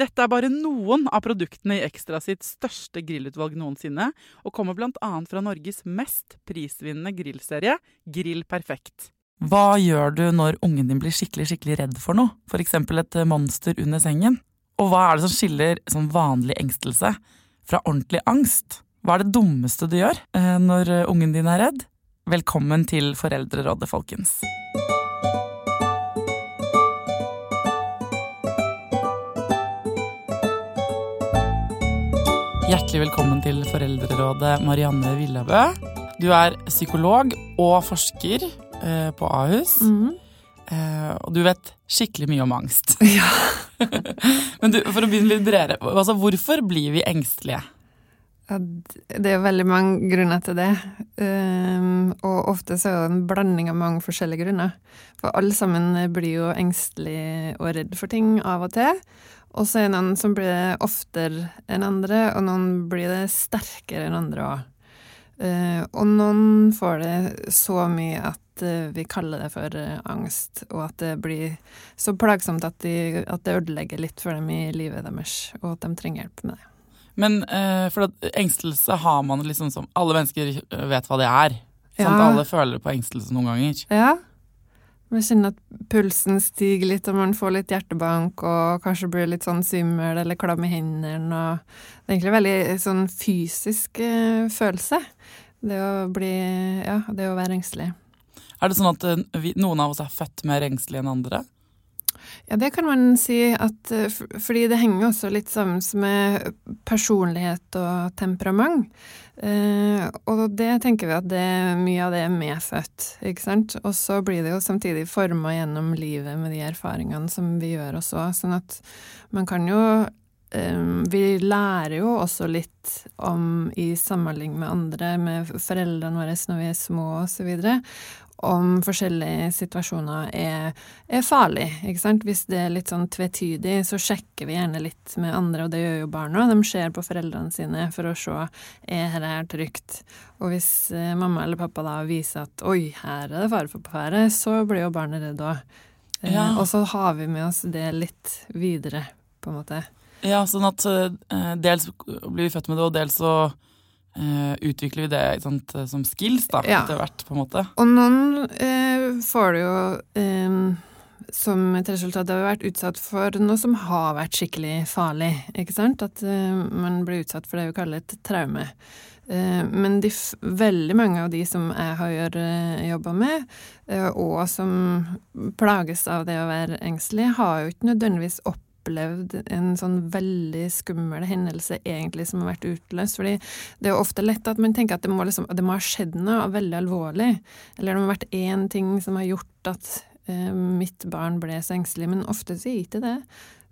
Dette er bare noen av produktene i Ekstra sitt største grillutvalg noensinne, og kommer bl.a. fra Norges mest prisvinnende grillserie, Grill Perfekt. Hva gjør du når ungen din blir skikkelig skikkelig redd for noe, f.eks. et monster under sengen? Og hva er det som skiller sånn vanlig engstelse fra ordentlig angst? Hva er det dummeste du gjør eh, når ungen din er redd? Velkommen til Foreldrerådet, folkens. Hjertelig velkommen til Foreldrerådet, Marianne Villabø. Du er psykolog og forsker eh, på Ahus. Eh, og du vet skikkelig mye om angst. Ja. Men du, for å begynne litt bredere, altså, hvorfor blir vi engstelige? Ja, Det er veldig mange grunner til det. Um, og ofte så er det en blanding av mange forskjellige grunner. For alle sammen blir jo engstelige og redd for ting av og til. Og så er det noen som blir det oftere enn andre, og noen blir det sterkere enn andre òg. Uh, og noen får det så mye at uh, vi kaller det for uh, angst, og at det blir så plagsomt at, de, at det ødelegger litt for dem i livet deres, og at de trenger hjelp med det. Men eh, for at engstelse har man liksom som Alle mennesker vet hva det er. Sant? Ja. Alle føler på engstelse noen ganger. Ja. Man kjenner at pulsen stiger litt, og man får litt hjertebank, og kanskje blir litt sånn svimmel eller klam i hendene. Og det er egentlig en veldig sånn fysisk eh, følelse, det å bli Ja, det å være engstelig. Er det sånn at eh, vi, noen av oss er født mer engstelige enn andre? Ja, det kan man si at eh, Fordi det henger også litt sammen med personlighet og temperament. Eh, og det tenker vi at det, mye av det er medfødt, ikke sant. Og så blir det jo samtidig forma gjennom livet med de erfaringene som vi gjør også. Sånn at man kan jo eh, Vi lærer jo også litt om, i samhandling med andre, med foreldrene våre når vi er små osv., om forskjellige situasjoner er, er farlig. Ikke sant? Hvis det er litt sånn tvetydig, så sjekker vi gjerne litt med andre, og det gjør jo barna. De ser på foreldrene sine for å se er dette her trygt. Og hvis eh, mamma eller pappa da viser at oi, her er det fare for på ferde, så blir jo barnet redd òg. Eh, Ja. og så har vi med oss det litt videre, på en måte. Ja, sånn at eh, dels blir vi født med det, og dels så eh, utvikler vi det sant, som skills da, Ja. etter hvert, på en måte. Og noen uh, får det jo uh, som et resultat av å ha vært utsatt for noe som har vært skikkelig farlig. Ikke sant? At eh, man blir utsatt for det vi kaller et traume. Eh, men de veldig mange av de som jeg har uh, jobba med, eh, og som plages av det å være engstelig, har jo ikke nødvendigvis opplevd en sånn veldig skummel hendelse egentlig som har vært utløst. Fordi det er jo ofte lett at man tenker at det må, liksom, det må ha skjedd noe veldig alvorlig. Eller det må ha vært én ting som har gjort at eh, mitt barn ble så engstelig. Men ofte så er ikke det.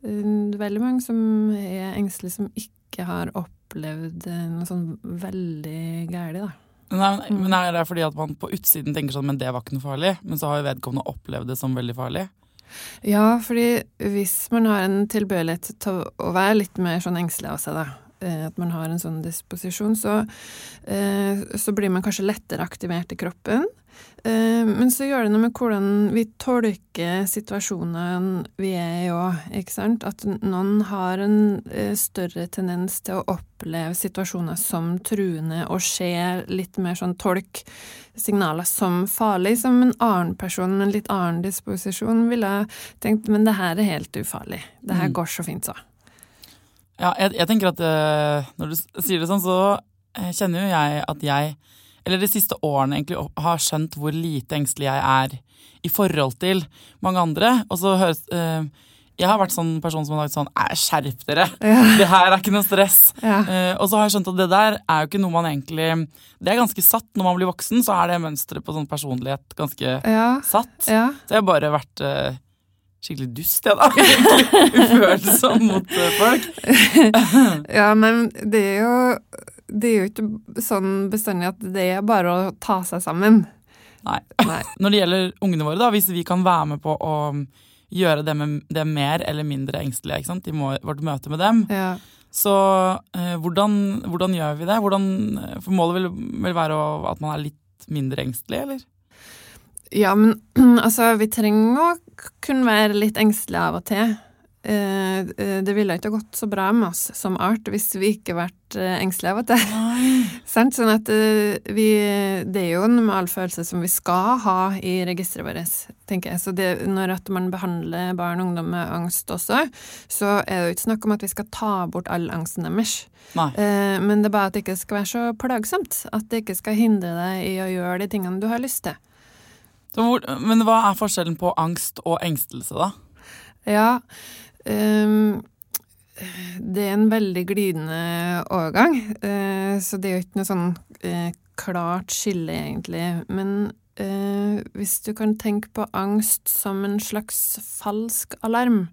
Eh, veldig mange som er engstelige som ikke har opplevd eh, noe sånn veldig gærlig da. Nei, men er det fordi at man på utsiden tenker sånn, men det var ikke noe farlig, men så har jo vedkommende opplevd det som veldig farlig? Ja, fordi hvis man har en tilbøyelighet til å være litt mer sånn engstelig av seg, da, eh, at man har en sånn disposisjon, så, eh, så blir man kanskje lettere aktivert i kroppen. Eh, men så gjør det noe med hvordan vi tolker situasjonene vi er i òg, ikke sant. At noen har en eh, større tendens til å oppleve situasjoner som truende og se litt mer sånn tolk signaler som farlig, som en annen person med en litt annen disposisjon ville tenkt men det her er helt ufarlig. Det her mm. går så fint, så. Ja, jeg, jeg tenker at uh, når du sier det sånn, så kjenner jo jeg at jeg eller de siste årene egentlig, har skjønt hvor lite engstelig jeg er i forhold til mange andre. Og så høres uh, Jeg har vært sånn person som har sagt sånn skjerp dere! Ja. Det her er ikke noe stress. Ja. Uh, og så har jeg skjønt at det der er jo ikke noe man egentlig Det er ganske satt. Når man blir voksen, så er det mønsteret på sånn personlighet ganske ja. satt. Så jeg har bare vært uh, skikkelig dust, jeg, da. Ufølsom mot folk. ja, men det er jo det er jo ikke sånn bestandig at det er bare å ta seg sammen. Nei. Nei. Når det gjelder ungene våre, da, hvis vi kan være med på å gjøre dem, dem mer eller mindre engstelige ikke sant? i vårt møte med dem, ja. så eh, hvordan, hvordan, gjør vi det? Hvordan, for målet vil vil være å, at man er litt mindre engstelig, eller? Ja, men altså, vi trenger å kunne være litt engstelige av og til. Eh, eh, det ville ikke gått så bra med oss som art hvis vi ikke vært eh, engstelige av og til. sånn at vi Det er jo en normalfølelse som vi skal ha i registeret vårt, tenker jeg. Så det, når at man behandler barn og ungdom med angst også, så er det jo ikke snakk om at vi skal ta bort all angsten deres. Nei. Men det er bare at det ikke skal være så plagsomt. At det ikke skal hindre deg i å gjøre de tingene du har lyst til. Hvor, men hva er forskjellen på angst og engstelse, da? Ja, Um, det er en veldig glidende overgang, uh, så det er jo ikke noe sånn uh, klart skille, egentlig. Men uh, hvis du kan tenke på angst som en slags falsk alarm,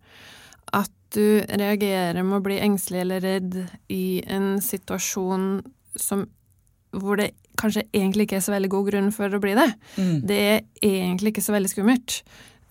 at du reagerer med å bli engstelig eller redd i en situasjon som hvor det kanskje egentlig ikke er så veldig god grunn for å bli det. Mm. Det er egentlig ikke så veldig skummelt.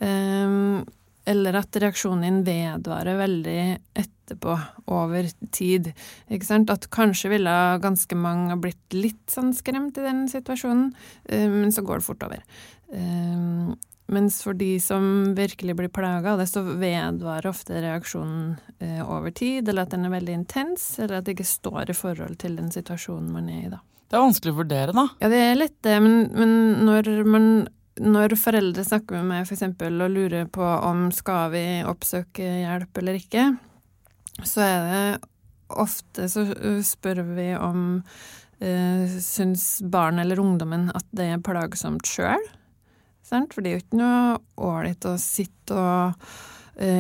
Um, eller at reaksjonen din vedvarer veldig etterpå, over tid. Ikke sant? At kanskje ville ganske mange blitt litt sånn skremt i den situasjonen, eh, men så går det fort over. Eh, mens for de som virkelig blir plaga av det, så vedvarer ofte reaksjonen eh, over tid, eller at den er veldig intens, eller at det ikke står i forhold til den situasjonen man er i, da. Det er vanskelig å vurdere, da. Ja, det er litt det, men, men når man når foreldre snakker med meg f.eks. og lurer på om skal vi oppsøke hjelp eller ikke, så er det ofte så spør vi om eh, syns barn eller ungdommen at det er plagsomt sjøl. For det er jo ikke noe ålreit å sitte og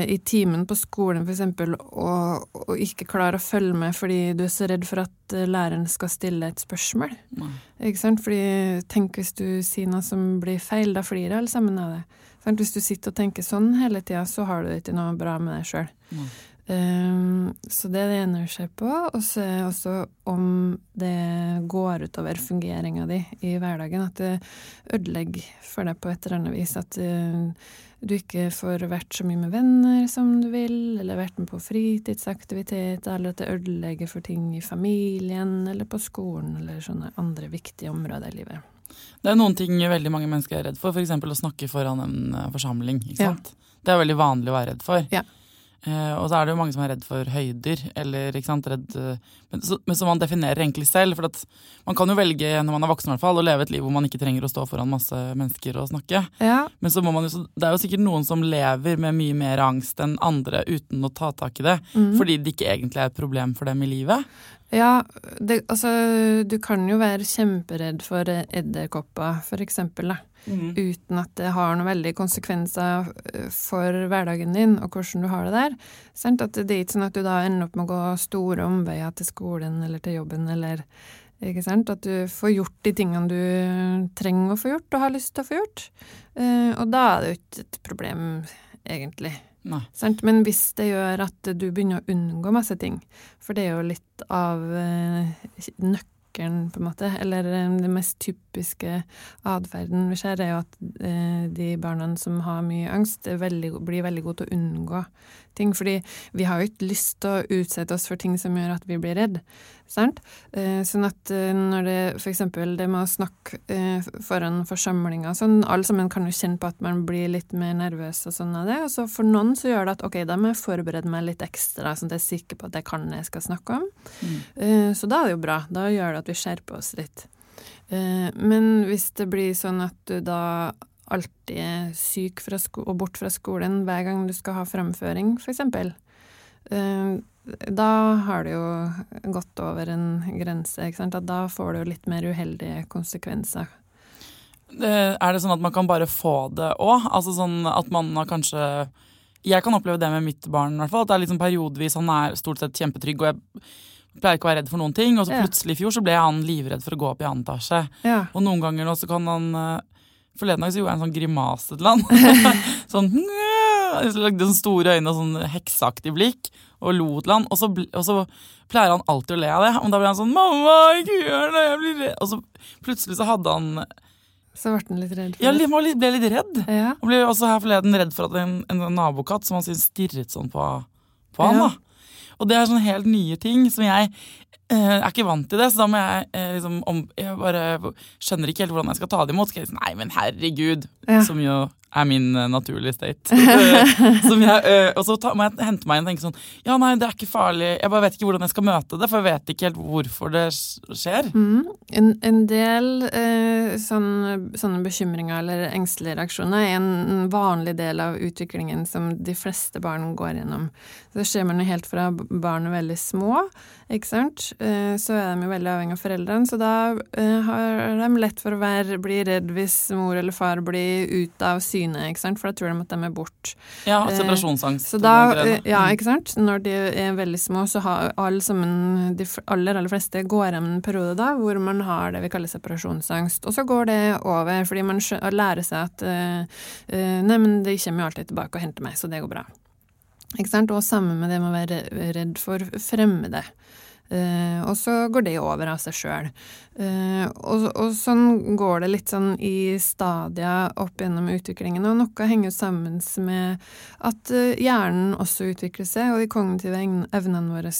i timen på skolen f.eks. Og, og ikke klare å følge med fordi du er så redd for at eh, læreren skal stille et spørsmål. Mm. Ikke sant? Fordi tenk hvis du sier noe som blir feil, da flirer alle sammen av det. Sant? Hvis du sitter og tenker sånn hele tida, så har du ikke noe bra med deg sjøl. Um, så det er det ene vi ser på. Og så er det også om det går utover fungeringa di i hverdagen. At det ødelegger for deg på et eller annet vis. At uh, du ikke får vært så mye med venner som du vil, eller vært med på fritidsaktiviteter, eller at det ødelegger for ting i familien eller på skolen eller sånne andre viktige områder i livet. Det er noen ting veldig mange mennesker er redd for, f.eks. å snakke foran en eh, forsamling. ikke sant? Ja. Det er veldig vanlig å være redd for. Ja. Uh, og så er det jo mange som er redd for høyder, eller ikke sant, redd uh, men, så, men, som man definerer egentlig selv. For at man kan jo velge når man er voksen i hvert fall, å leve et liv hvor man ikke trenger å stå foran masse mennesker og snakke. Ja. Men så må man jo, det er jo sikkert noen som lever med mye mer angst enn andre uten å ta tak i det. Mm. Fordi det ikke egentlig er et problem for dem i livet. Ja, det, altså du kan jo være kjemperedd for edderkopper, for eksempel. Da. Mm. uten at det har noen veldige konsekvenser eh, for hverdagen din og hvordan du har det der. Sant? At det er ikke sånn at du da ender opp med å gå store omveier til skolen eller til jobben eller ikke sant? At du får gjort de tingene du trenger å få gjort og har lyst til å få gjort. Uh, og da er det jo ikke et problem, egentlig. Men hvis det gjør at du begynner å unngå masse ting, for det er jo litt av uh, nøkkelen nøkkelen, på en måte. Eller eh, det mest typiske atferden vi ser, er jo at eh, de barna som har mye angst, veldig, blir veldig gode til å unngå ting. Fordi vi har jo ikke lyst til å utsette oss for ting som gjør at vi blir redd. Sant? Eh, sånn at eh, når det f.eks. det med å snakke eh, foran forsamlinger sånn, Alle sammen kan jo kjenne på at man blir litt mer nervøs og sånn av det. Og så for noen så gjør det at ok, da må jeg forberede meg litt ekstra, sånn at jeg er sikker på at jeg kan det jeg skal snakke om. Mm. Så da er det jo bra. Da gjør det at vi skjerper oss litt. Men hvis det blir sånn at du da alltid syk og bort fra skolen hver gang du skal ha framføring, f.eks. Uh, da har det jo gått over en grense, da får jo litt mer uheldige konsekvenser. Er det sånn at man kan bare få det òg? Altså sånn at man har kanskje Jeg kan oppleve det med mitt barn, i. At det er liksom periodevis han er stort sett kjempetrygg, og jeg pleier ikke å være redd for noen ting. Og så plutselig i fjor så ble han livredd for å gå opp i annen etasje. Ja. Og noen ganger nå så kan han eh, Forleden dag så gjorde jeg en sånn grimase til han. sånn så lagde sånn store øyne og sånn hekseaktig blikk og lo til han. Og så, og så, pleier han alltid å le av det. Og da blir han sånn 'Mamma, ikke gjør det, jeg blir redd'. Og så plutselig så hadde han så ble han litt redd? For ja, han ble litt redd. Ja. Og ble også her forleden redd for at en, en nabokatt som han syntes stirret sånn på, på ja. han. da. Og det er sånne helt nye ting som jeg eh, er ikke vant til det, så da må jeg eh, liksom om, Jeg bare skjønner ikke helt hvordan jeg skal ta det imot. Skal jeg si, Nei, men herregud! Ja. Som jo er min uh, naturlige state. jeg, og så må jeg hente meg inn og tenke sånn Ja, nei, det er ikke farlig. Jeg bare vet ikke hvordan jeg skal møte det, for jeg vet ikke helt hvorfor det skjer. Mm. En, en, del uh, sånne, sånne, bekymringer eller engstelige reaksjoner er en vanlig del av utviklingen som de fleste barn går gjennom. Det skjer man jo helt fra barn er veldig små, ikke sant. Så er de jo veldig avhengig av foreldrene, så da har de lett for å være, bli redd hvis mor eller far blir ute av syne ikke sant? for da tror de at de er borte. Ja, eh, separasjonsangst. Så da, eh, ja, ikke sant. Når de er veldig små, så har alle sammen, de aller, aller fleste går gjennom en periode da hvor man har det vi kaller separasjonsangst. Og så går det over, fordi man lærer seg at Nei, men de kommer jo alltid tilbake og henter meg, så det går bra. Og sammen med det med å være redd for fremmede. Uh, og så går det over av seg sjøl. Uh, og, og, sånn går det litt sånn i stadia opp gjennom utviklingen. Og noe henger sammen med at uh, hjernen også utvikler seg, og de kognitive evnene våre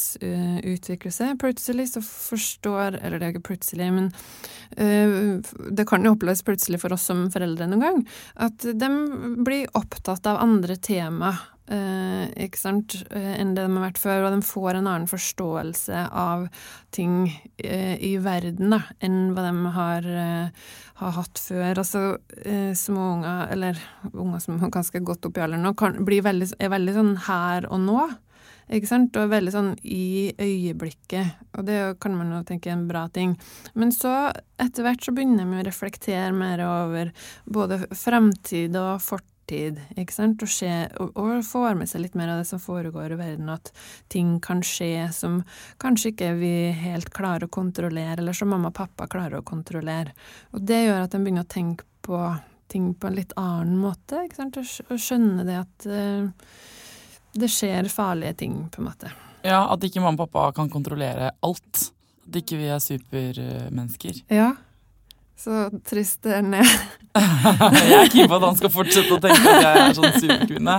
utvikler seg. Plutselig så forstår Eller det er ikke plutselig, men det kan jo oppleves plutselig for oss som foreldre noen gang, at de blir opptatt av andre tema eh, ikke sant, eh, enn det de har vært før, og de får en annen forståelse av ting eh, i verden da, enn hva de har, eh, har hatt før. Altså små unger, eller unger som er ganske godt opp i alderen nå, kan, veldig, er veldig sånn her og nå. Ikke sant? Og veldig sånn i øyeblikket. Og det kan man jo tenke er en bra ting. Men så, etter hvert, så begynner vi å reflektere mer over både fremtid og fortid fortid, ikke sant, og, skje, og, og, får med seg litt mer av det som foregår i verden, at ting kan skje som kanskje ikke vi helt klarer å kontrollere, eller som mamma og pappa klarer å kontrollere. Og det gjør at en begynner å tenke på ting på en litt annen måte, ikke sant, og skjønne det at uh, det skjer farlige ting, på en måte. Ja, at ikke mamma og pappa kan kontrollere alt. At ikke vi er supermennesker. Ja, så trist det er ned. jeg er keen på at han skal fortsette å tenke at jeg er sånn superkvinne.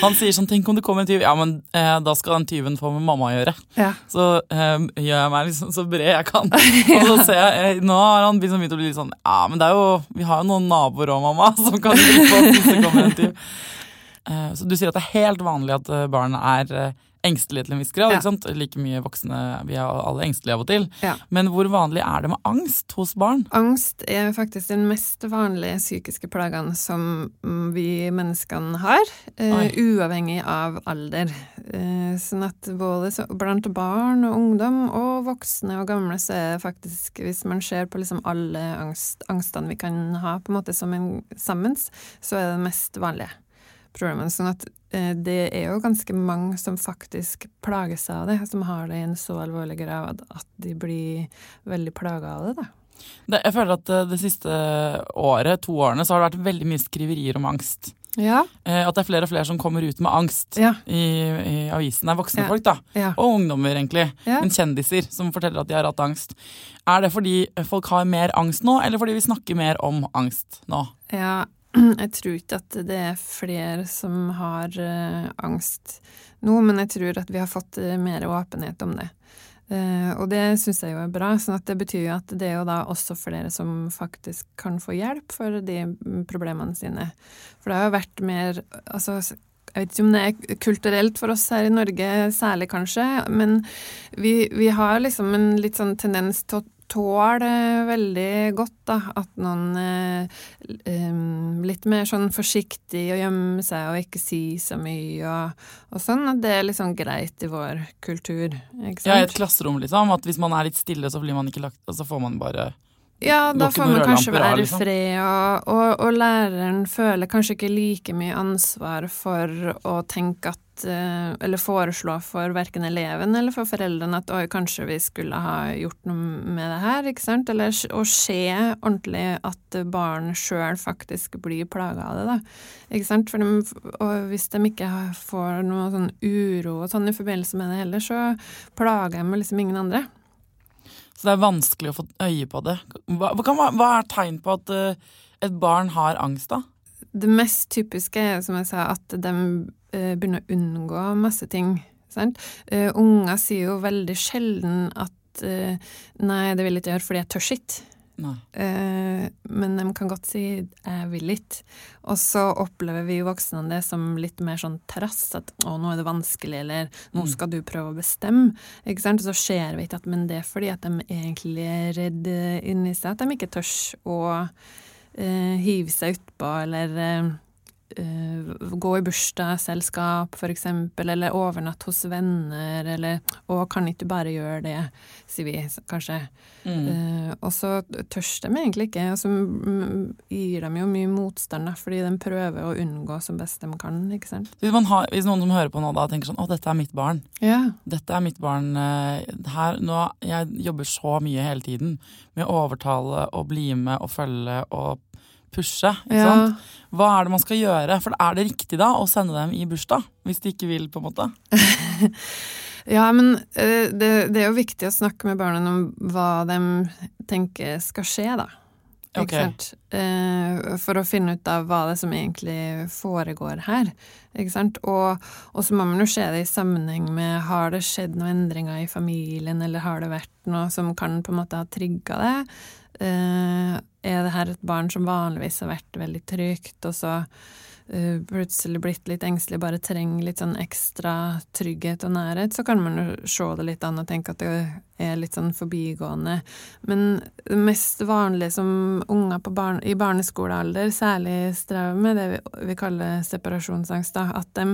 Han sier sånn 'tenk om det kommer en tyv'. Ja, men eh, da skal den tyven få med mamma å gjøre. Ja. Så eh, gjør jeg meg liksom så bred jeg kan. Og så ser jeg, eh, Nå har han begynt å bli litt sånn Ja, men det er jo, vi har jo noen naboer òg, mamma, som kan hjelpe oss hvis det kommer en tyv. Eh, så du sier at det er helt vanlig at eh, barn er eh, engstelige til en viss grad. Ja. ikke sant? Like mye voksne, Vi er alle engstelige av og til. Ja. Men hvor vanlig er det med angst hos barn? Angst er faktisk den mest vanlige psykiske plagene som vi menneskene har. Uh, uavhengig av alder. Uh, sånn at både så, blant barn og ungdom og voksne og gamle så er det faktisk, hvis man ser på liksom alle angst, angstene vi kan ha på en måte som en sammen, så er det mest vanlige problemene. Sånn at det er jo ganske mange som faktisk plages av det, som har det i en så alvorlig grad at de blir veldig plaga av det. da. Det, jeg føler at eh, det siste året, to årene, så har det vært veldig mye skriverier om angst. Ja. Eh, at det er flere og flere som kommer ut med angst Ja. i, i avisen. Det er voksne Ja. folk, da. Og ungdommer, egentlig. Men kjendiser som forteller at de har hatt angst. Er det fordi folk har mer angst nå, eller fordi vi snakker mer om angst nå? Ja, jeg tror ikke at det er flere som har uh, angst nå, men jeg tror at vi har fått uh, mer åpenhet om det. Uh, og det syns jeg jo er bra. sånn at det betyr jo at det er jo da også flere som faktisk kan få hjelp for de problemene sine. For det har jo vært mer Altså, jeg vet ikke om det er kulturelt for oss her i Norge særlig, kanskje, men vi, vi har liksom en litt sånn tendens til å tåle veldig godt da, at noen eh, litt mer sånn forsiktig og gjemme seg og ikke si så mye og, og sånn. At det er liksom greit i vår kultur? Ja, i et klasserom, liksom. At hvis man er litt stille, så, blir man ikke lagt, så får man bare Ja, da får man kanskje være i liksom. fred, og, og, og læreren føler kanskje ikke like mye ansvar for å tenke at eh, Eller foreslå for verken eleven eller for foreldrene at oi, kanskje vi skulle ha gjort noe med det her, ikke sant? Eller å se ordentlig at barn sjøl faktisk blir plaga av det, da. Ikke sant? For de, og hvis de ikke får noe sånn uro og sånn i forbindelse med det heller, så plager de liksom ingen andre. Så det er vanskelig å få øye på det. Hva, hva, hva er tegn på at eh, et barn har angst, da? Det mest typiske er, som jeg sa, at de begynner å unngå masse ting. Sant? Eh, unger sier jo veldig sjelden at eh, nei, det vil jeg ikke gjøre fordi jeg tør ikke. Eh, men de kan godt si 'jeg vil ikke'. Og så opplever vi voksne det som litt mer sånn trass, at 'å, nå er det vanskelig', eller 'nå Mm. skal du prøve å bestemme'. Ikke sant? Så ser vi ikke at men det er fordi at de egentlig er redd eh, inni seg, at de ikke tør å eh, hive seg utpå, eller eh, eh, gå i bursdagsselskap, for eksempel, eller overnatte hos venner, eller 'å, kan ikke du bare gjøre det', sier vi kanskje. Mm. Uh, og så tørs de egentlig ikke, og så gir de jo mye motstand, fordi de prøver å unngå som best de kan, ikke sant. Hvis, man har, hvis noen som hører på nå da tenker sånn 'Å, dette er mitt barn'. Ja. Dette er mitt barn eh, her. Nå, jeg jobber så mye hele tiden med å overtale og bli med og følge og pushe. Ikke Ja. sant? Hva er det man skal gjøre? For er det riktig da å sende dem i bursdag? Hvis de ikke vil, på en måte? Ja, men eh, det, det er jo viktig å snakke med barna om hva de tenker skal skje, da. Ok. Ikke sant? Eh, for å finne ut av hva det er som egentlig foregår her. Og, og så må man jo se det i sammenheng med har det skjedd noen endringer i familien, eller har det vært noe som kan på en måte ha trigga det? Eh, er det her et barn som vanligvis har vært veldig trygt, og så uh, plutselig blitt litt engstelig, bare trenger litt sånn ekstra trygghet og nærhet, så kan man jo se det litt an og tenke at det er litt sånn forbigående. Men det mest vanlige som unger barn, i barneskolealder særlig strever med, det vi, vi kaller separasjonsangst, da, at de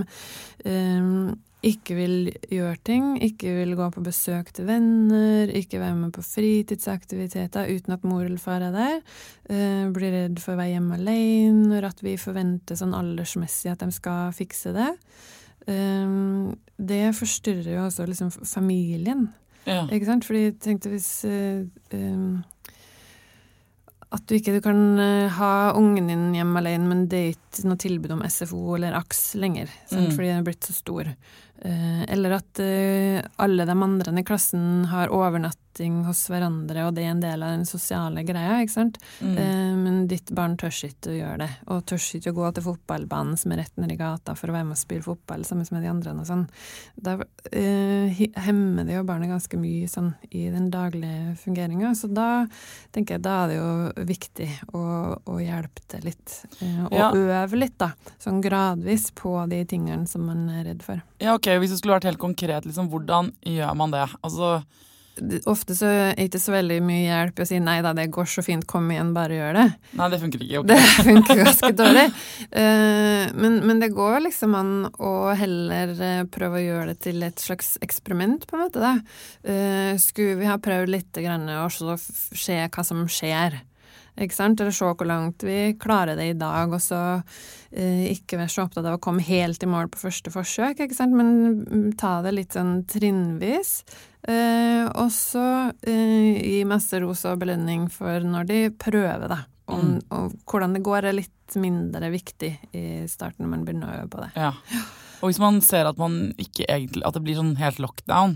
eh, ikke vil gjøre ting, ikke vil gå på besøk til venner, ikke være med på fritidsaktiviteter uten at mor eller far er der. Eh, blir redd for å være hjemme alene, når at vi forventer sånn aldersmessig at de skal fikse det. Eh, det forstyrrer jo også liksom familien, Ja. ikke sant? Fordi jeg tenkte hvis eh, eh, at du ikke du kan eh, ha ungen din hjemme alene, men det er ikke noe tilbud om SFO eller AKS lenger, sant? Mm. fordi den er blitt så stor. Eh, eller at eh, alle de andre i klassen har overnatting hos hverandre, og det er en del av den sosiale greia, ikke sant. Mm. Eh, men ditt barn tør ikke å gjøre det, og tør ikke å gå til fotballbanen som er rett nedi gata for å være med og spille fotball sammen med de andre og sånn. Da eh, hemmer det jo barnet ganske mye sånn i den daglige fungeringa, så da tenker jeg da er det jo viktig å, å hjelpe til litt, eh, og Ja. øve litt, da, sånn gradvis på de tingene som man er redd for. ja, ok, Hvis du skulle vært helt konkret, liksom, hvordan gjør man det? Altså, Ofte så er det ikke så veldig mye hjelp i å si nei da, det går så fint, kom igjen, bare gjør det. Nei, det funker ikke. Okay. Det funker ganske dårlig. Eh, men, men det går liksom an å heller eh, prøve å gjøre det til et slags eksperiment, på en måte. Da. Eh, skulle vi ha prøvd litt grann, og så se hva som skjer? Ikke sant? Eller se hvor langt vi klarer det i dag, og så eh, ikke være så opptatt av å komme helt i mål på første forsøk, ikke sant? men mm, ta det litt sånn trinnvis. Eh, og så eh, gi masse ros og belønning for når de prøver, da. Og, Mm. og hvordan det går, er litt mindre viktig i starten når man begynner å øve på det. Ja. Og hvis man ser at man ikke egentlig At det blir sånn helt lockdown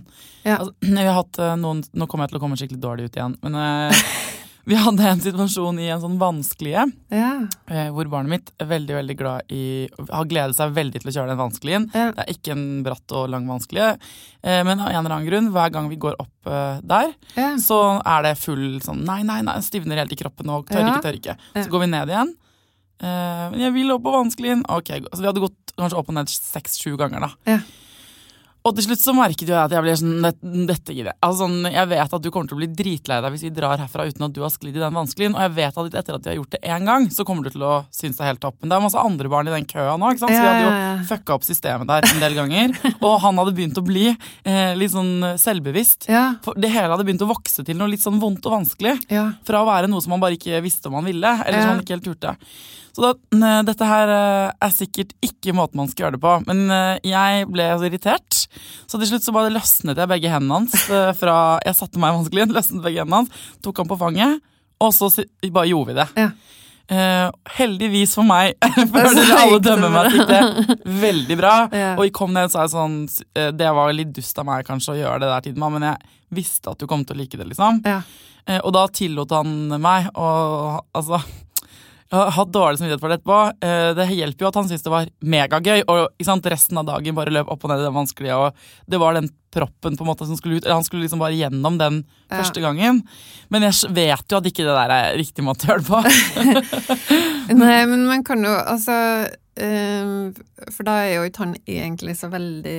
Ja. altså, hatt eh, noen Nå kommer jeg til å komme skikkelig dårlig ut igjen, men eh, vi hadde en situasjon i en sånn vanskelige Ja. eh, hvor barnet mitt er veldig veldig glad i Har gledet seg veldig til å kjøre den vanskelige. Ja. Det er ikke en bratt og lang vanskelige, eh, men av en eller annen grunn, hver gang vi går opp eh, der, Ja. så er det full sånn Nei, nei, nei, stivner helt i kroppen og tør Ja. ikke, tør ikke. Så går vi ned igjen. Men jeg vil opp på vanskelige. Ok, så vi hadde gått kanskje opp og ned seks-sju ganger, da. Og til slutt så merket jo jeg at jeg ble sånn "Dette- gidder jeg. Altså sånn, jeg vet at du kommer til å bli dritlei deg hvis vi drar herfra uten at du har sklidd i den vanskelige. Og jeg vet at etter at de har gjort det én gang, så kommer du til å synes det er helt topp. Men det er masse andre barn i den køa nå, ikke sant? så vi hadde jo fucka opp systemet der en del ganger. Og han hadde begynt å bli eh, litt sånn selvbevisst. Ja. For det hele hadde begynt å vokse til noe litt sånn vondt og vanskelig. Ja. Fra å være noe som man bare ikke visste om man ville, eller som man ikke helt turte. Så da, dette her eh, er sikkert ikke måten man skal gjøre det på. Men eh, jeg ble så irritert, så til slutt så bare løsnet jeg begge hendene hans eh, fra Jeg satte meg vanskelig, løsnet begge hendene hans, tok han på fanget, og så bare gjorde vi det. Ja. Uh, heldigvis for meg, dere alle dømmer meg, gikk det veldig bra. Ja. Og jeg kom ned og sa sånn eh, Det var litt dust av meg kanskje å gjøre det der, Tidmann, men jeg visste at du kom til å like det, liksom. Ja. Uh, Og da tillot han meg å altså jeg har hatt dårlig samvittighet for det etterpå. Eh, Det hjelper jo at han syntes det var megagøy, og sant, resten av dagen bare løp opp og ned i det vanskelige, og det var den proppen på en måte som skulle ut. Eller han skulle liksom bare gjennom den Ja. første gangen. Men jeg vet jo at ikke det der er riktig måte å gjøre det på. Nei, men man kan jo altså For da er jo ikke han egentlig så veldig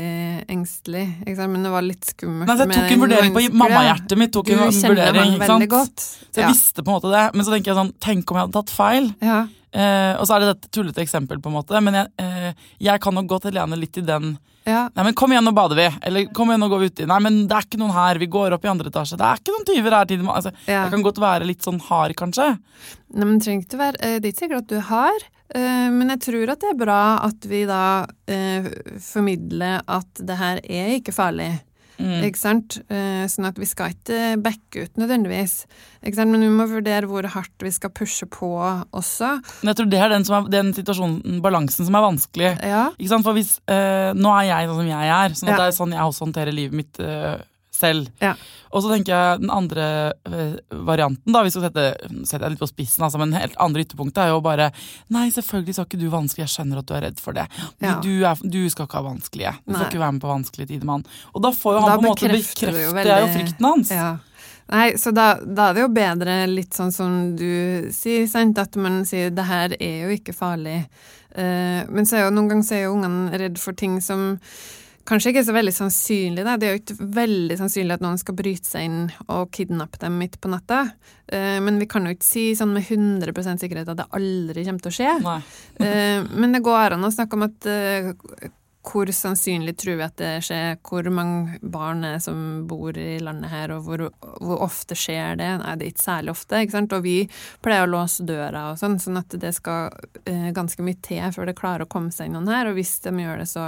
engstelig, men det var litt skummelt. Nei, så jeg tok en vurdering på. Mammahjertet mitt. tok en vurdering, ikke veldig sant? godt. Så jeg Ja. visste på en måte det. Men så tenker jeg sånn, tenk om jeg hadde tatt feil? Ja. Eh, og så er det dette tullete eksempel, på en måte. Men jeg, eh, jeg kan nok godt lene litt i den ja. Nei, men kom igjen, nå bader vi. Eller kom igjen, nå går vi uti. Nei, men det er ikke noen her. Vi går opp i andre etasje. Det er ikke noen tyver her. Altså, Ja. Jeg kan godt være litt sånn hard, kanskje. Nei, men trenger ikke være eh, Det er ikke sikkert at du har, eh, men jeg tror at det er bra at vi da eh, formidler at det her er ikke farlig. Mm. Ikke sant? Eh, Sånn at vi skal ikke backe ut nødvendigvis. Ikke sant? Men vi må vurdere hvor hardt vi skal pushe på også. Men jeg tror det er den, som er, den situasjonen, balansen, som er vanskelig. Ja. Ikke sant? For hvis, eh, Nå er jeg sånn som jeg er, sånn at Ja. det er sånn jeg også håndterer livet mitt eh, selv. Ja. Og så tenker jeg den andre eh, varianten, da, hvis vi setter, setter jeg litt på spissen, altså, men helt andre ytterpunktet er jo bare Nei, selvfølgelig skal ikke du vanskelig, jeg skjønner at du er redd for det. Ja. Du, er, du skal ikke ha vanskelige. Du skal ikke være med på vanskelige tider, mann. Og da får jo han Da på en måte jo bekrefte det er jo frykten hans. Ja. Nei, så da, da er det jo bedre litt sånn som du sier, sant, at man sier det her er jo ikke farlig. Uh, men så er jo noen ganger så er jo ungene redd for ting som kanskje ikke så veldig sannsynlig. Da. Det er jo ikke veldig sannsynlig at noen skal bryte seg inn og kidnappe dem midt på natta. Eh, men vi kan jo ikke si sånn med 100% sikkerhet at det aldri kommer til å skje. Eh, men det går an å snakke om at eh, hvor sannsynlig tror vi at det skjer, hvor mange barn er som bor i landet her, og hvor, hvor ofte skjer det? Nei, det er ikke særlig ofte, ikke sant? Og vi pleier å låse døra og sånn, sånn at det skal eh, ganske mye til før det klarer å komme seg inn noen her, og hvis de gjør det, så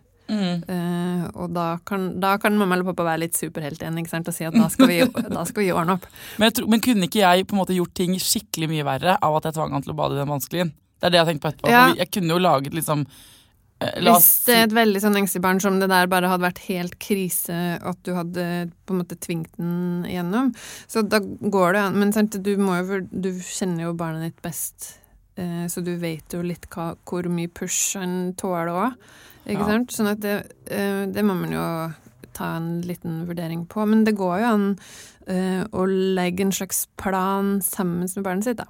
Mm. Eh, og da kan, da kan mamma eller pappa være litt superhelt igjen ikke sant? og si at da skal vi, da skal vi ordne opp. Men, tror, men kunne ikke jeg på en måte gjort ting skikkelig mye verre av at jeg tvang han til å bade i den vanskelien? Det er det jeg har tenkt på etterpå. Ja. Jeg kunne jo laget liksom Hvis det er et veldig sånn engstelig barn som det der bare hadde vært helt krise at du hadde på en måte tvingt den igjennom, så da går det an. Men sant, du, jo, du kjenner jo barnet ditt best, så du vet jo litt hva, hvor mye push han tåler òg. Ikke Ja. sant? Sånn at det, eh, det må man jo ta en liten vurdering på. Men det går jo an eh, å legge en slags plan sammen med barnet sitt, da.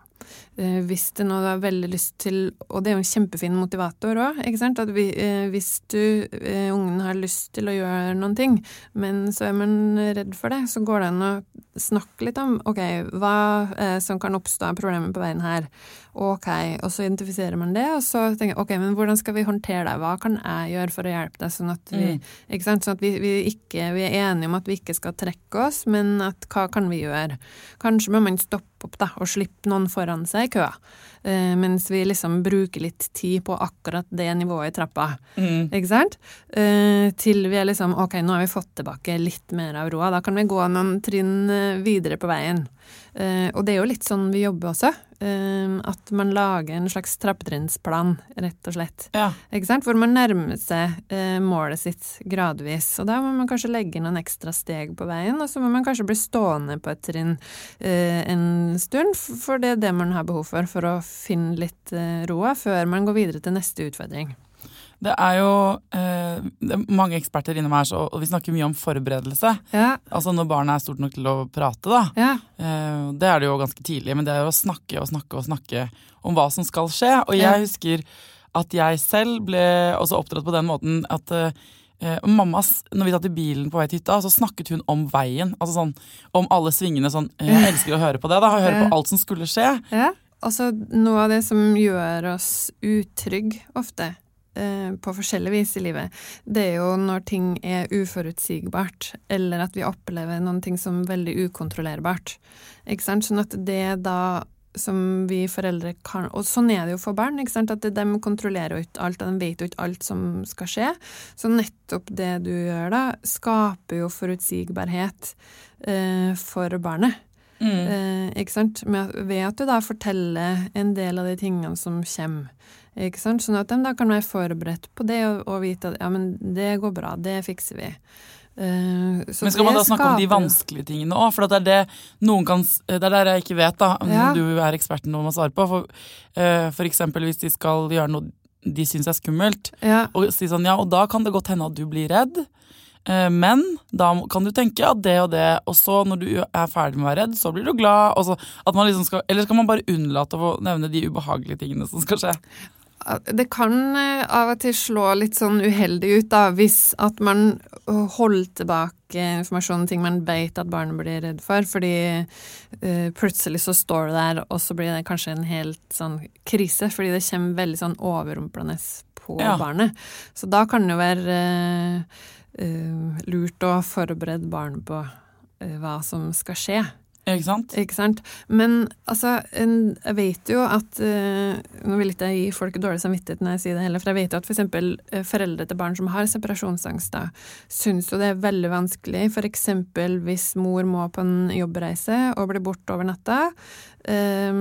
Eh, hvis det nå har veldig lyst til Og det er jo en kjempefin motivator òg, ikke sant. At vi, eh, hvis du, eh, ungen har lyst til å gjøre noen ting, men så er man redd for det, så går det an å snakke litt om ok, hva eh, som kan oppstå av problemer på veien her. Ok, og så identifiserer man det, og så tenker jeg ok, men hvordan skal vi håndtere det? Hva kan jeg gjøre for å hjelpe deg, sånn at vi, ikke sant? Sånn at vi, vi, ikke, vi er enige om at vi ikke skal trekke oss, men at hva kan vi gjøre? Kanskje må man stoppe opp da, og slippe noen foran seg i køa, eh, mens vi liksom bruker litt tid på akkurat det nivået i trappa. Mm. Ikke sant? Eh, til vi er liksom ok, nå har vi fått tilbake litt mer av roa. Da kan vi gå noen trinn videre på veien. Eh, og det er jo litt sånn vi jobber også. Eh, at man lager en slags trappetrinnsplan, rett og slett. Ja. Hvor man nærmer seg eh, målet sitt gradvis. Og da må man kanskje legge noen ekstra steg på veien, og så må man kanskje bli stående på et trinn eh, en stund, for det er det man har behov for for å finne litt eh, roa før man går videre til neste utfordring. Det er jo eh, det er mange eksperter innom her, så, og vi snakker mye om forberedelse. Ja, Altså når barnet er stort nok til å prate, da. ja. Eh, det er det jo ganske tidlig, men det er jo å snakke og snakke og snakke om hva som skal skje. Og jeg Ja. husker at jeg selv ble også oppdratt på den måten at eh, mamma, når vi satt i bilen på vei til hytta, så snakket hun om veien. Altså sånn om alle svingene sånn eh, Jeg elsker å høre på det, da. Høre på alt som skulle skje. Ja, altså noe av det som gjør oss utrygge ofte, på forskjellig vis i livet, det er jo når ting er uforutsigbart, eller at vi opplever noen ting som veldig ukontrollerbart. Ikke sant? Sånn at det da som vi foreldre kan Og sånn er det jo for barn, ikke sant? at de kontrollerer jo ikke alt, og de vet jo ikke alt som skal skje. Så nettopp det du gjør da, skaper jo forutsigbarhet eh, for barnet. Eh, ikke sant? Ved at du da forteller en del av de tingene som kommer. Ikke sant? Sånn at de da kan være forberedt på det og, og vite at ja, men det går bra, det fikser vi. Uh, så Men skal man da snakke om de vanskelige tingene òg? For det er det noen kan Det er der jeg ikke vet, da. Ja. Du er eksperten og må svare på. For, uh, for eksempel hvis de skal gjøre noe de syns er skummelt, Ja, og si sånn ja, og da kan det godt hende at du blir redd. eh, Men da kan du tenke at det og det, og så når du er ferdig med å være redd, så blir du glad. Så man liksom skal, eller skal man bare unnlate å nevne de ubehagelige tingene som skal skje? Det kan eh, av og til slå litt sånn uheldig ut, da, hvis at man holder tilbake informasjon ting man vet at barnet blir redd for, fordi uh, plutselig så står det der, og så blir det kanskje en helt sånn krise, fordi det kommer veldig sånn overrumplende på Ja. barnet. Så da kan det jo være uh, uh, lurt å forberede barnet på hva som skal skje. Ikke sant? Ikke sant? Men altså, jeg vet jo at eh, Nå vil ikke jeg gi folk dårlig samvittighet når jeg sier det heller, for jeg vet jo at f.eks. For foreldre til barn som har separasjonsangst, da, syns jo det er veldig vanskelig. F.eks. hvis mor må på en jobbreise og blir borte over natta. Eh,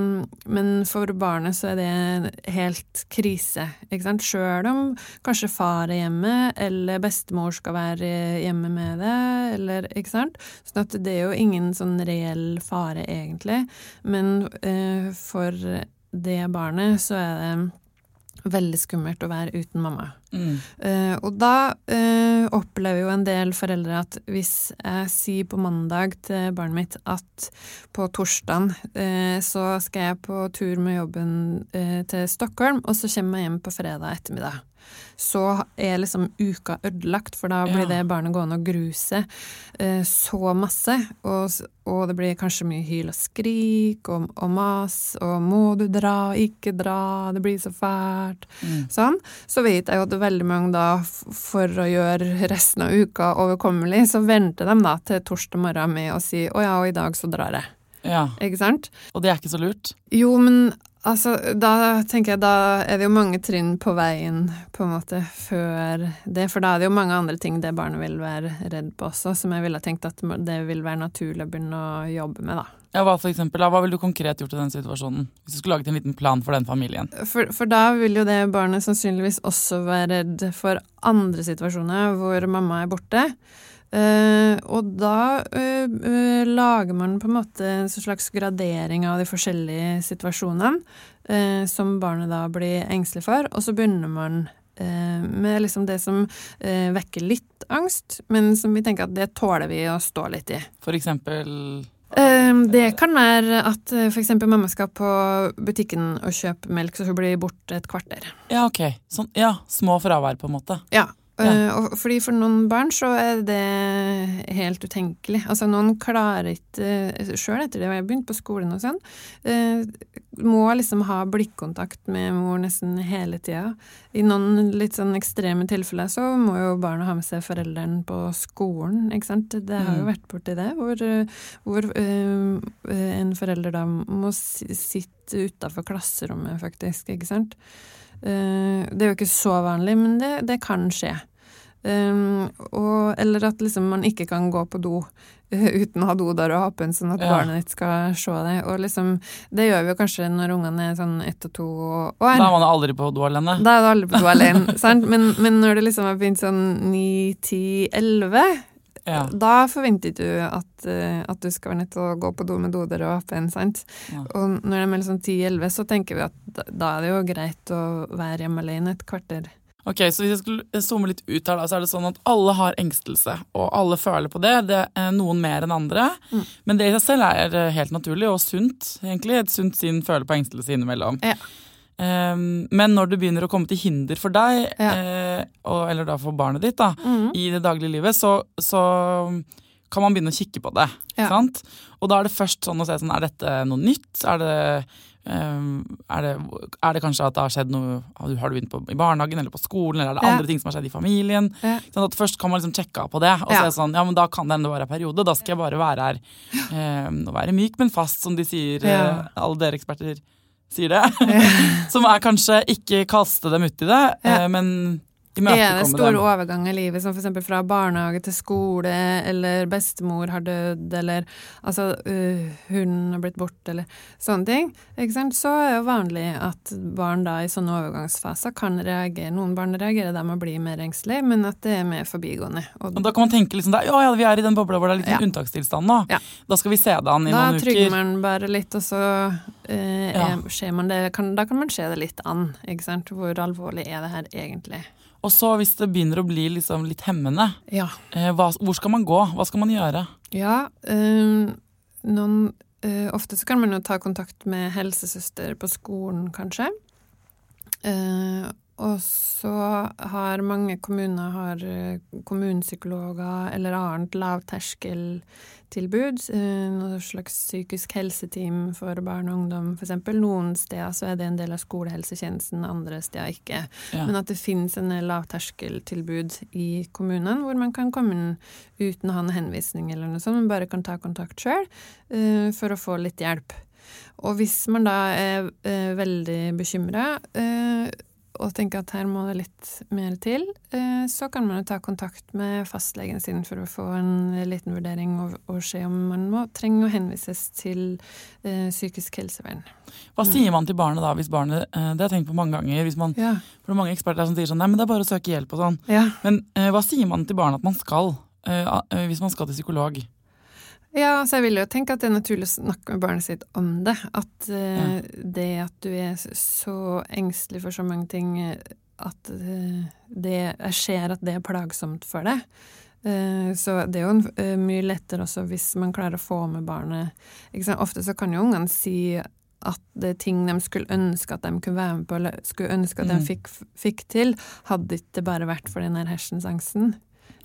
men for barnet så er det helt krise, ikke. Sjøl om kanskje far er hjemme, eller bestemor skal være hjemme med det, eller ikke sant. Sånn at det er jo ingen sånn reell fare, egentlig. Men eh, for det barnet så er det veldig skummelt å være uten mamma. Mm. Uh, og da uh, opplever jo en del foreldre at hvis jeg sier på mandag til barnet mitt at på torsdag uh, så skal jeg på tur med jobben eh, til Stockholm, og så kommer jeg hjem på fredag ettermiddag. Så er liksom uka ødelagt, for da blir Ja. det barnet gående og gruse eh, så masse. Og, og det blir kanskje mye hyl og skrik og, og mas, og 'må du dra', 'ikke dra', 'det blir så fælt'. Sånn. Så vet jeg jo at veldig mange da, for å gjøre resten av uka overkommelig, så venter de da til torsdag morgen med å si 'å ja, og i dag så drar jeg'. Ja. Ikke sant? Og det er ikke så lurt. Jo, men altså, da tenker jeg da er det jo mange trinn på veien, på en måte, før det. For da er det jo mange andre ting det barnet vil være redd på også, som jeg ville tenkt at det vil være naturlig å begynne å jobbe med, da. Ja, hva, for eksempel, hva ville du konkret gjort i den situasjonen? Hvis du skulle laget en liten plan for den familien? For, for da vil jo det barnet sannsynligvis også være redd for andre situasjoner hvor mamma er borte. Eh, og da uh, uh, lager man på en måte en slags gradering av de forskjellige situasjonene eh, som barnet da blir engstelig for, og så begynner man med liksom det som vekker litt angst, men som vi tenker at det tåler vi å stå litt i. For eksempel Det kan være at f.eks. mamma skal på butikken og kjøpe melk, så hun blir borte et kvarter. Ja, ok. Sånn, ja, små fravær, på en måte. Ja. Ja. eh, fordi for noen barn så er det helt utenkelig. Altså noen klarer ikke Sjøl etter det, jeg begynte på skolen og sånn, eh, må liksom ha blikkontakt med mor nesten hele tida. I noen litt sånn ekstreme tilfeller så må jo barna ha med seg forelderen på skolen, ikke sant. Det har jo Mm. vært borti det, hvor, eh, hvor eh, en forelder da må sitte utafor klasserommet, faktisk, ikke sant. Eh, det er jo ikke så vanlig, men det, det kan skje. Um, og, eller at liksom man ikke kan gå på do uh, uten å ha dodør åpen, sånn at Ja. barnet ditt skal se det. Og liksom, det gjør vi jo kanskje når ungene er sånn ett og to og, og Da er man aldri på do alene. da er du aldri på do alene, sant? Men, men når det liksom har begynt sånn ni, ti, elleve, Ja. da forventer du at, eh, at du skal være nødt til å gå på do med dodør åpen, sant? Ja. Og når det er liksom ti-elleve, så tenker vi at da, da er det jo greit å være hjemme alene et kvarter. Ok, så hvis jeg skulle zoome litt ut her, da, så er det sånn at alle har engstelse, og alle føler på det. det er Noen mer enn andre. Mm. Men det i seg selv er helt naturlig og sunt, egentlig. Et sunt sinn føler på engstelse innimellom. Ja. Um, men når det begynner å komme til hinder for deg, Ja. eh, og, eller da for barnet ditt, da, mm. i det daglige livet, så, så kan man begynne å kikke på det. Ja. Sant? Og da er det først sånn å se sånn, er dette noe nytt? Er det, um, er det, er det kanskje at det har skjedd noe Har du begynt på, i barnehagen eller på skolen, eller er det Ja. andre ting som har skjedd i familien? Ja. Sånn at Først kan man liksom sjekke av på det, og Ja. se sånn, ja, men da kan det enda være en periode. Da skal jeg bare være her um, og være myk, men fast, som de sier. Eh, alle dere eksperter sier det. som er kanskje ikke kaste dem uti det, Ja. eh, men Er det store dem. overganger i livet, som f.eks. fra barnehage til skole, eller bestemor har dødd, eller altså uh, hun har blitt borte, eller sånne ting, så er det vanlig at barn da i sånne overgangsfaser kan reagere. Noen barn reagerer da med å bli mer engstelig, men at det er mer forbigående. Og Og da kan man tenke liksom, ja, ja, vi er i den bobla hvor det er litt sånn Ja. unntakstilstand nå. Ja. Da skal vi se det an i da noen trygger man bare litt, og så uh, Ja. er, man det, kan, da kan man se det litt an. Hvor alvorlig er det her egentlig? Og så hvis det begynner å bli liksom litt hemmende, Ja. eh, hva, hvor skal man gå? Hva skal man gjøre? Ja, eh, noen, eh, ofte så kan man jo ta kontakt med helsesøster på skolen, kanskje. Eh, og så har mange kommuner har eh, kommunepsykologer eller annet lavterskeltilbud. Eh, noe slags psykisk helseteam for barn og ungdom, f.eks. Noen steder så er det en del av skolehelsetjenesten, andre steder ikke. Ja. Men at det finnes en lavterskeltilbud i kommunen hvor man kan komme inn uten å ha en henvisning eller noe sånt, men bare kan ta kontakt sjøl for å få litt hjelp. Og hvis man da er eh, veldig bekymra og tenker at her må det litt mer til, eh, så kan man jo ta kontakt med fastlegen sin for å få en liten vurdering og, og se om man må trenge å henvises til eh, psykisk helsevern. Hva sier man til barnet da, hvis barnet eh, Det har jeg tenkt på mange ganger. Hvis man, Ja. for det er mange eksperter som sier sånn, nei, men det er bare å søke hjelp og sånn. ja. Men hva sier man til barnet at man skal, hvis man skal til psykolog? Ja, så jeg vil jo tenke at det er naturlig å snakke med barnet sitt om det. At eh, det at du er så engstelig for så mange ting, eh, at uh, det, jeg ser at det er plagsomt for deg. Så det er jo en, mye lettere også hvis man klarer å få med barnet. Ofte så kan jo ungene si at det er ting de skulle ønske at de kunne være med på, eller skulle ønske at de Mm. fikk, fikk til, hadde ikke det bare vært for den her hersensangsten.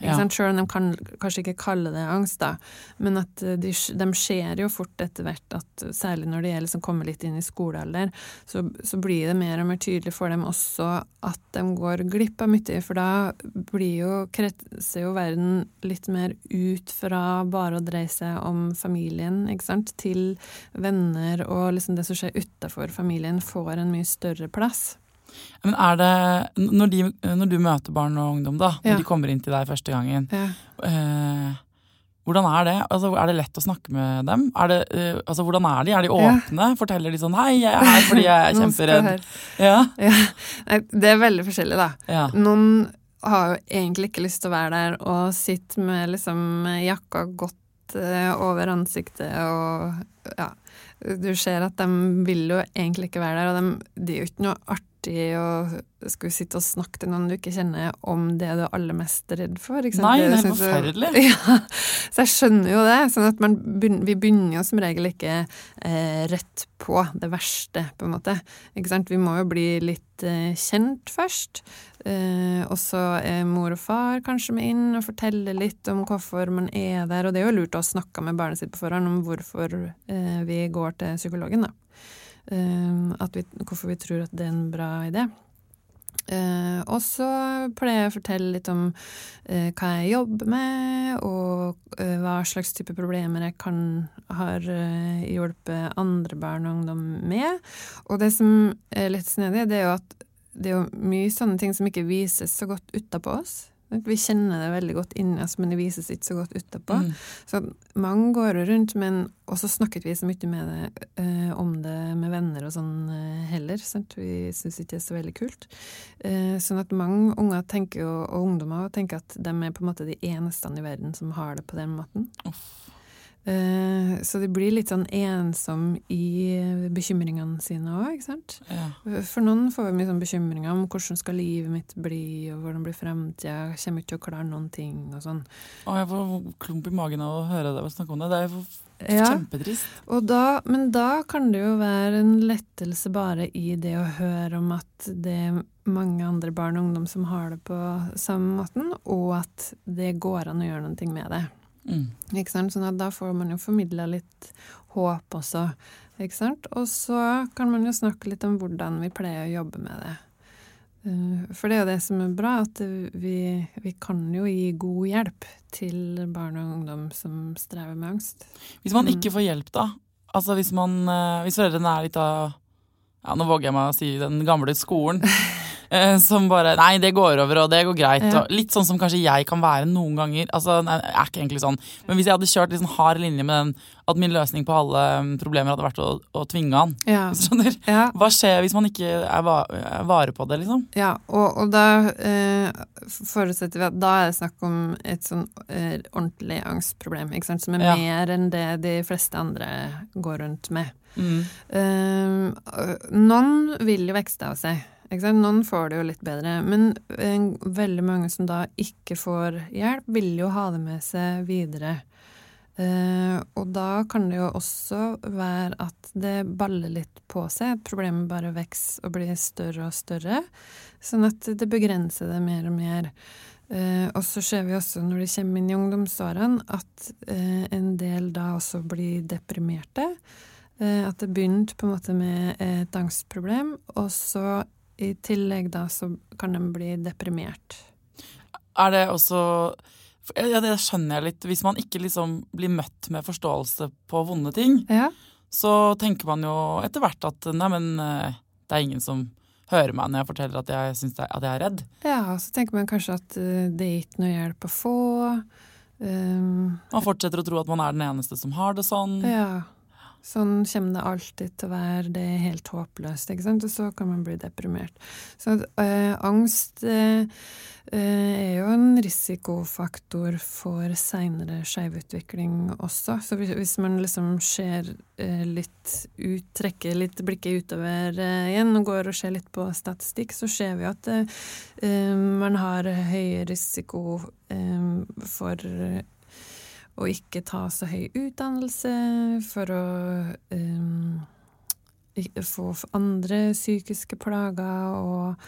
Ja. Selv om de kan kanskje ikke kalle det angst, da. Men at eh, de, de ser jo fort etter hvert at særlig når det gjelder som kommer litt inn i skolealder, så, så blir det mer og mer tydelig for dem også at de går glipp av mye. For da blir jo, kretser jo verden litt mer ut fra bare å dreie seg om familien, ikke sant, til venner, og liksom det som skjer utafor familien, får en mye større plass. Men er det Når, de, når du møter barn og ungdom, da, når Ja. de kommer inn til deg første gangen, Ja. eh, hvordan er det? Altså, er det lett å snakke med dem? Er det, eh, altså, hvordan er de? Er de Ja. åpne? Forteller de sånn 'hei, jeg er her fordi jeg er kjemperedd'? Ja. Ja. Nei, det er veldig forskjellig, da. ja. Noen har jo egentlig ikke lyst til å være der og sitte med liksom jakka godt eh, over ansiktet og ja. Du ser at de vil jo egentlig ikke være der, og de, de er jo ikke noe artig å skulle sitte og snakke til noen du ikke kjenner om det du er aller mest redd for. Nei, det er synes jeg- Ja, så jeg skjønner jo det. sånn at man Vi begynner jo som regel ikke eh, rett på det verste, på en måte. Ikke sant? Vi må jo bli litt eh, kjent først. Eh, og så er mor og far kanskje med inn og forteller litt om hvorfor man er der. Og det er jo lurt å snakke med barnet sitt på forhånd om hvorfor eh, vi går til psykologen, da. Eh, at vi, hvorfor vi tror at det er en bra idé. Eh, og så pleier jeg å fortelle litt om eh, hva jeg jobber med, og eh, hva slags type problemer jeg kan har eh, hjulpet andre barn og ungdom med. Og det som er litt snedig, det er jo at det er jo mye sånne ting som ikke vises så godt utapå oss. Vi kjenner det veldig godt inni oss, men det vises ikke så godt utapå. Mm. Så mange går rundt, men også snakket vi så mye med det, eh, om det med venner og sånn eh, heller. Sant? Vi syns ikke det er så veldig kult. Eh, sånn at mange unger tenker og, og ungdommer tenker at de er på en måte de eneste i verden som har det på den måten. Eh, så de blir litt sånn ensom i bekymringene sine òg, ikke sant. Ja. For noen får vi mye sånn bekymringer om hvordan skal livet mitt bli, og hvordan blir fremtida, kommer ikke til å klare noen ting, og sånn. Å, jeg får klump i magen av å høre deg snakke om det. Det er jo Ja. kjempetrist. Da, men da kan det jo være en lettelse bare i det å høre om at det er mange andre barn og ungdom som har det på samme måten, og at det går an å gjøre noe med det. Mm. Sånn at da får man jo formidla litt håp også. Ikke sant? Og så kan man jo snakke litt om hvordan vi pleier å jobbe med det. Eh, For det er jo det som er bra, at vi, vi kan jo gi god hjelp til barn og ungdom som strever med angst. Hvis man Mm. ikke får hjelp, da? Altså hvis, man, eh, hvis foreldrene er litt av ja, Nå våger jeg meg å si den gamle skolen. eh, som bare Nei, det går over, og det går greit. Ja. Og litt sånn som kanskje jeg kan være noen ganger. Altså, nei, jeg er ikke egentlig sånn. Men hvis jeg hadde kjørt liksom hard linje med den at min løsning på alle mm, problemer hadde vært å, å tvinge han Ja. skjønner? ja. Hva skjer hvis man ikke er, va er vare på det, liksom? Ja, og, og da eh, forutsetter vi at da er det snakk om et sånn eh, ordentlig angstproblem, ikke sant, som er Ja. mer enn det de fleste andre går rundt med. Mm. Eh, noen vil jo vekste av seg. Noen får det jo litt bedre, men eh, veldig mange som da ikke får hjelp, vil jo ha det med seg videre. Uh, og da kan det jo også være at det baller litt på seg, at problemet bare vokser og blir større og større, sånn at det begrenser det mer og mer. Uh, og så ser vi også når de kommer inn i ungdomsårene, at uh, en del da også blir deprimerte. At det begynte på en måte med et angstproblem, og så i tillegg da så kan de bli deprimert. Er det også ja, Det skjønner jeg litt. Hvis man ikke liksom blir møtt med forståelse på vonde ting, Ja. så tenker man jo etter hvert at nei, men eh, det er ingen som hører meg når jeg forteller at jeg, synes er, at jeg er redd. ja, så tenker man kanskje at eh, det er ikke noe hjelp å få. Um, Man fortsetter å tro at man er den eneste som har det sånn. ja. Sånn kommer det alltid til å være. Det er helt håpløst, ikke sant. Og så kan man bli deprimert. Så øh, angst eh, er jo en risikofaktor for seinere skjevutvikling også. Så hvis, man liksom ser øh, litt ut, trekker litt blikket utover igjen og går og ser litt på statistikk, så ser vi at man har høy risiko for å ikke ta så høy utdannelse, for å um, få andre psykiske plager og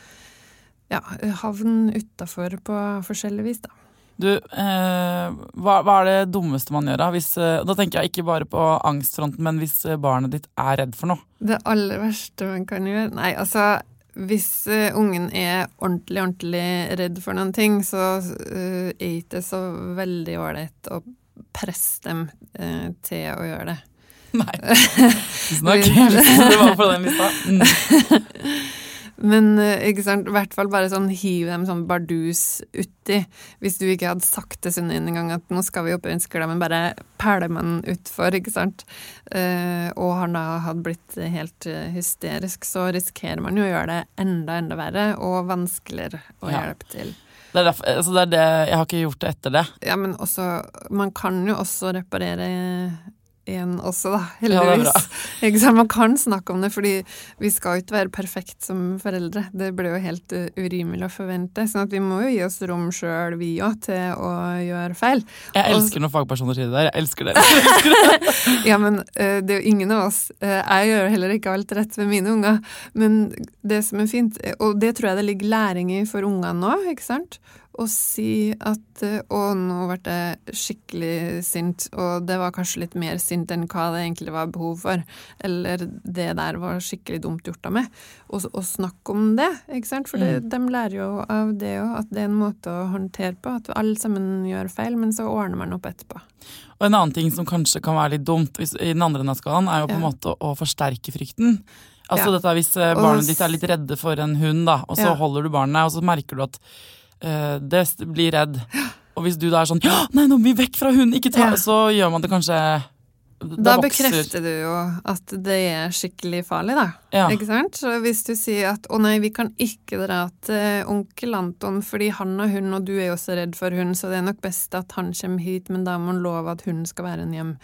ja, havne utafor på forskjellig vis, da. Du, eh, hva, hva, er det dummeste man gjør da? Hvis, eh, da tenker jeg ikke bare på angstfronten, men hvis eh, barnet ditt er redd for noe? Det aller verste man kan gjøre Nei, altså hvis ungen er ordentlig, ordentlig redd for noen ting, så uh, er det ikke så veldig ålreit å presse dem eh, til å gjøre det. Nei. Tusen takk. Det var på den lista. Mm. Men ikke sant, i hvert fall bare sånn hiv dem sånn bardus uti. Hvis du ikke hadde sagt til Sunnin engang en gang at nå skal vi opp i ønsker men bare pæler man utfor, ikke sant. Uh, og han da hadde blitt helt hysterisk, så risikerer man jo å gjøre det enda, enda verre og vanskeligere å ja. hjelpe til. Det er, derfor, altså det er det, Jeg har ikke gjort det etter det. Ja, men også Man kan jo også reparere igjen også, da, heldigvis. Ja, ikke sant? Man kan snakke om det, fordi vi skal jo ikke være perfekt som foreldre. Det blir jo helt uh, urimelig å forvente. sånn at vi må jo gi oss rom sjøl, vi òg, til å gjøre feil. Jeg elsker når fagpersoner sier det der. Jeg elsker. Jeg elsker det. ja, men uh, det er jo ingen av oss. Uh, jeg gjør heller ikke alt rett ved mine unger. Men det som er fint, og det tror jeg det ligger læring i for ungene nå, ikke sant? Og si at eh, å, nå ble jeg skikkelig sint, og det var kanskje litt mer sint enn hva det egentlig var behov for, eller det der var skikkelig dumt gjort av meg, og, og snakke om det, ikke sant, for mm. de lærer jo av det òg, at det er en måte å håndtere på, at alle sammen gjør feil, men så ordner man opp etterpå. Og en annen ting som kanskje kan være litt dumt i den andre enden av skalaen, er jo på en ja. måte å forsterke frykten. Altså ja. dette Hvis eh, barnet ditt er litt redde for en hund, da, og så ja. holder du barnet, og så merker du at uh, det blir redd. Og hvis du da er sånn ja, 'nei, nå må vi vekk fra hunden', ikke ta ja. Så gjør man det kanskje da bekrefter du jo at det er skikkelig farlig, da. Ja. Ikke sant? Så hvis du sier at 'å nei, vi kan ikke dra til onkel Anton fordi han har hund, og du er jo også redd for hund, så det er nok best at han kommer hit, men da må han love at hunden skal være en hjem',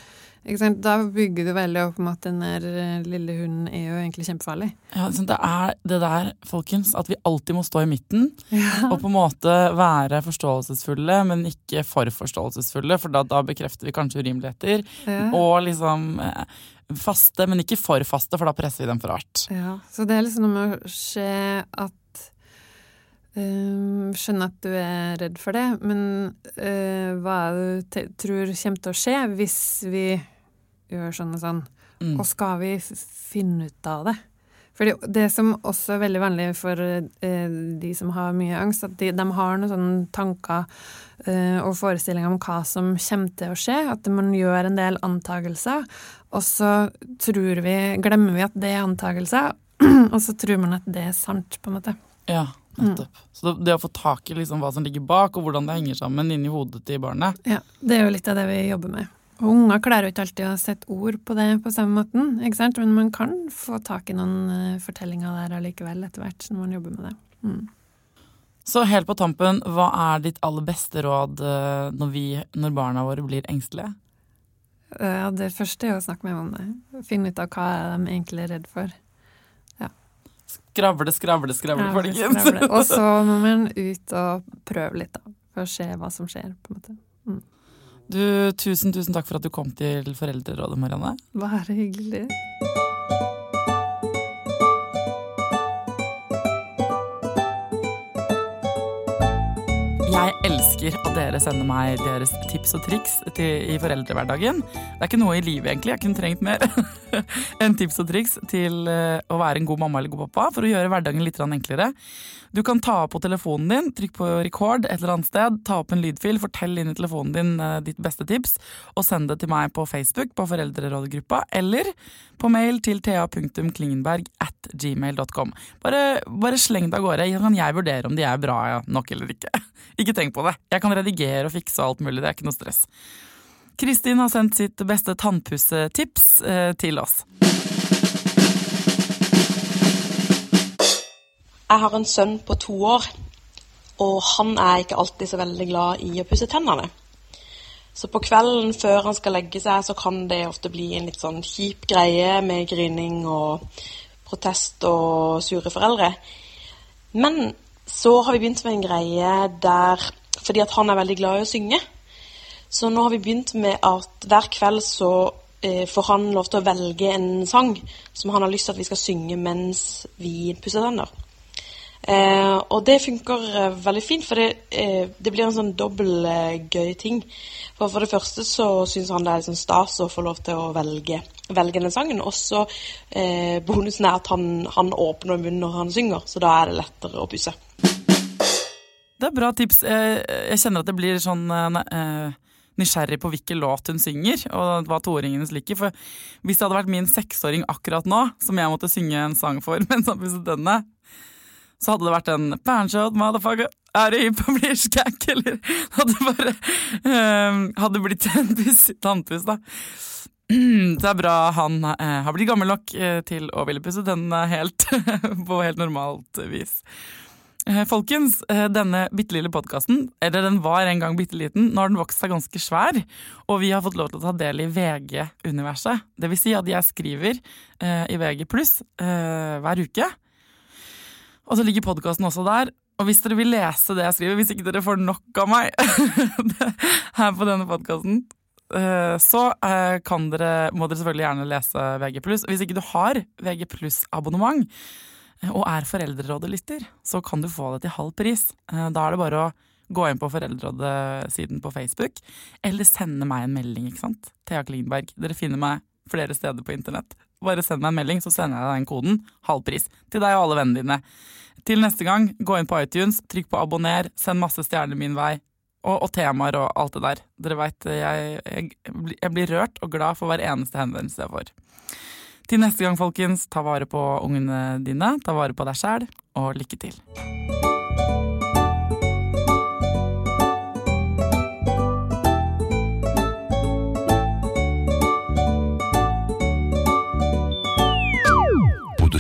da bygger du veldig opp om at den der eh, lille hunden er jo egentlig kjempefarlig. Ja, Det er det der, folkens, at vi alltid må stå i midten ja. og på en måte være forståelsesfulle, men ikke for forståelsesfulle, for da, da bekrefter vi kanskje urimeligheter. Ja. Og liksom eh, faste, men ikke for faste, for da presser vi dem for hardt. Ja, så det er liksom noe med å se at Um, skjønner at du er redd for det, men uh, hva er det du tror kommer til å skje hvis vi gjør sånn og sånn. Mm. Og skal vi finne ut av det? Fordi det som også er veldig vanlig for eh, de som har mye angst, at de, de har noen sånne tanker eh, og forestillinger om hva som kommer til å skje. At man gjør en del antakelser, og så tror vi, glemmer vi at det er antakelser, og så tror man at det er sant, på en måte. Ja, nettopp. Mm. Så det, å få tak i liksom hva som ligger bak, og hvordan det henger sammen inni hodet til barnet Ja, det er jo litt av det vi jobber med. Og unger klarer jo ikke alltid å sette ord på det på samme måten, ikke sant? men man kan få tak i noen uh, fortellinger der allikevel etter hvert når man jobber med det. Mm. Så helt på tampen, hva er ditt aller beste råd uh, når, vi, når barna våre blir engstelige? Ja, det første er å snakke med dem om det. Finne ut av hva de egentlig er redd for. Ja. Skravle, skravle, skravle, folkens. Og så må man ut og prøve litt, da. For å se hva som skjer, på en måte. Mm. Du, tusen, tusen takk for at du kom til Foreldrerådet, Marianne. Bare hyggelig. Jeg elsker at dere sender meg deres tips og triks til, i foreldrehverdagen. Det er ikke noe i livet, egentlig. Jeg kunne trengt mer enn tips og triks til uh, å være en god mamma eller god pappa for å gjøre hverdagen litt enklere. Du kan ta opp på telefonen din, trykk på record et eller annet sted, ta opp en lydfil, fortell inn i telefonen din uh, ditt beste tips, og send det til meg på Facebook på Foreldrerådgruppa, eller på mail til thea.klingenberg at gmail.com. Bare, bare sleng det av gårde, kan jeg vurdere om de er bra nok eller ikke. Ikke tenk på det. Jeg kan redigere og fikse alt mulig, det er ikke noe stress. Kristin har sendt sitt beste tannpussetips eh, til oss. Jeg har en sønn på to år, og han er ikke alltid så veldig glad i å pusse tennene. Så på kvelden før han skal legge seg, så kan det ofte bli en litt sånn kjip greie med grining og protest og sure foreldre. Men så har vi begynt med en greie der Fordi at han er veldig glad i å synge. Så nå har vi begynt med at hver kveld så eh, får han lov til å velge en sang som han har lyst til at vi skal synge mens vi pusser tenner. Eh, og det funker eh, veldig fint, for det, eh, det, blir en sånn dobbel eh, gøy ting. For, for det første så syns han det er liksom stas å få lov til å velge, velge den sangen. Og så eh, bonusen er at han, han, åpner munnen når han synger, så da er det lettere å pusse. Det er bra tips. Jeg kjenner at det blir sånn eh, nysgjerrig på hvilken låt hun synger, og hva toåringen hennes liker. For hvis det hadde vært min seksåring akkurat nå, som jeg måtte synge en sang for mens han pusset tennene, så hadde det vært en Bernshot, motherfucker, er du hypp på blir skækk, eller hadde bare um, Hadde blitt en tannpuss, da. Det er bra han uh, har blitt gammel nok uh, til å ville pusse tennene helt på helt normalt vis. Uh, folkens, denne bitte lille podkasten, eller den var en gang bitte liten, nå har den vokst seg ganske svær, og vi har fått lov til å ta del i VG-universet. Det vil si at jeg skriver i VG pluss hver uke. Og så ligger podkasten også der. Og hvis dere vil lese det jeg skriver, hvis ikke dere får nok av meg her på denne podkasten, eh, så eh, kan dere, må dere selvfølgelig gjerne lese VG+. Hvis ikke du har VG abonnement eh, og er Foreldrerådet-lytter, så kan du få det til halv pris. Da er det bare å gå inn på Foreldrerådet-siden på Facebook, eller sende meg en melding, ikke sant. Thea Klingberg. Dere finner meg flere steder på internett. Bare send meg en melding, så sender jeg deg den koden. Halv pris. Til deg og alle vennene dine. Til neste gang, gå inn på iTunes, trykk på abonner, send masse stjerner min vei. Og, og temaer og alt det der. Dere veit, jeg, jeg, jeg, blir rørt og glad for hver eneste henvendelse jeg får. Til neste gang, folkens, ta vare på ungene dine, ta vare på deg sjæl, og lykke til.